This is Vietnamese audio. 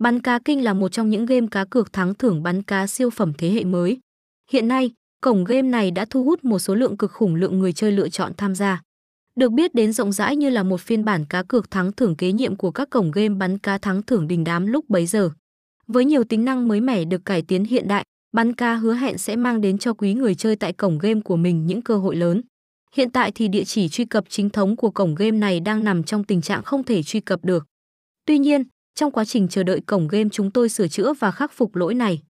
Bắn cá kinh là một trong những game cá cược thắng thưởng bắn cá siêu phẩm thế hệ mới. Hiện nay, cổng game này đã thu hút một số lượng cực khủng lượng người chơi lựa chọn tham gia. Được biết đến rộng rãi như là một phiên bản cá cược thắng thưởng kế nhiệm của các cổng game bắn cá thắng thưởng đình đám lúc bấy giờ. Với nhiều tính năng mới mẻ được cải tiến hiện đại, bắn cá hứa hẹn sẽ mang đến cho quý người chơi tại cổng game của mình những cơ hội lớn. Hiện tại thì địa chỉ truy cập chính thống của cổng game này đang nằm trong tình trạng không thể truy cập được. Tuy nhiên, trong quá trình chờ đợi cổng game chúng tôi sửa chữa và khắc phục lỗi này.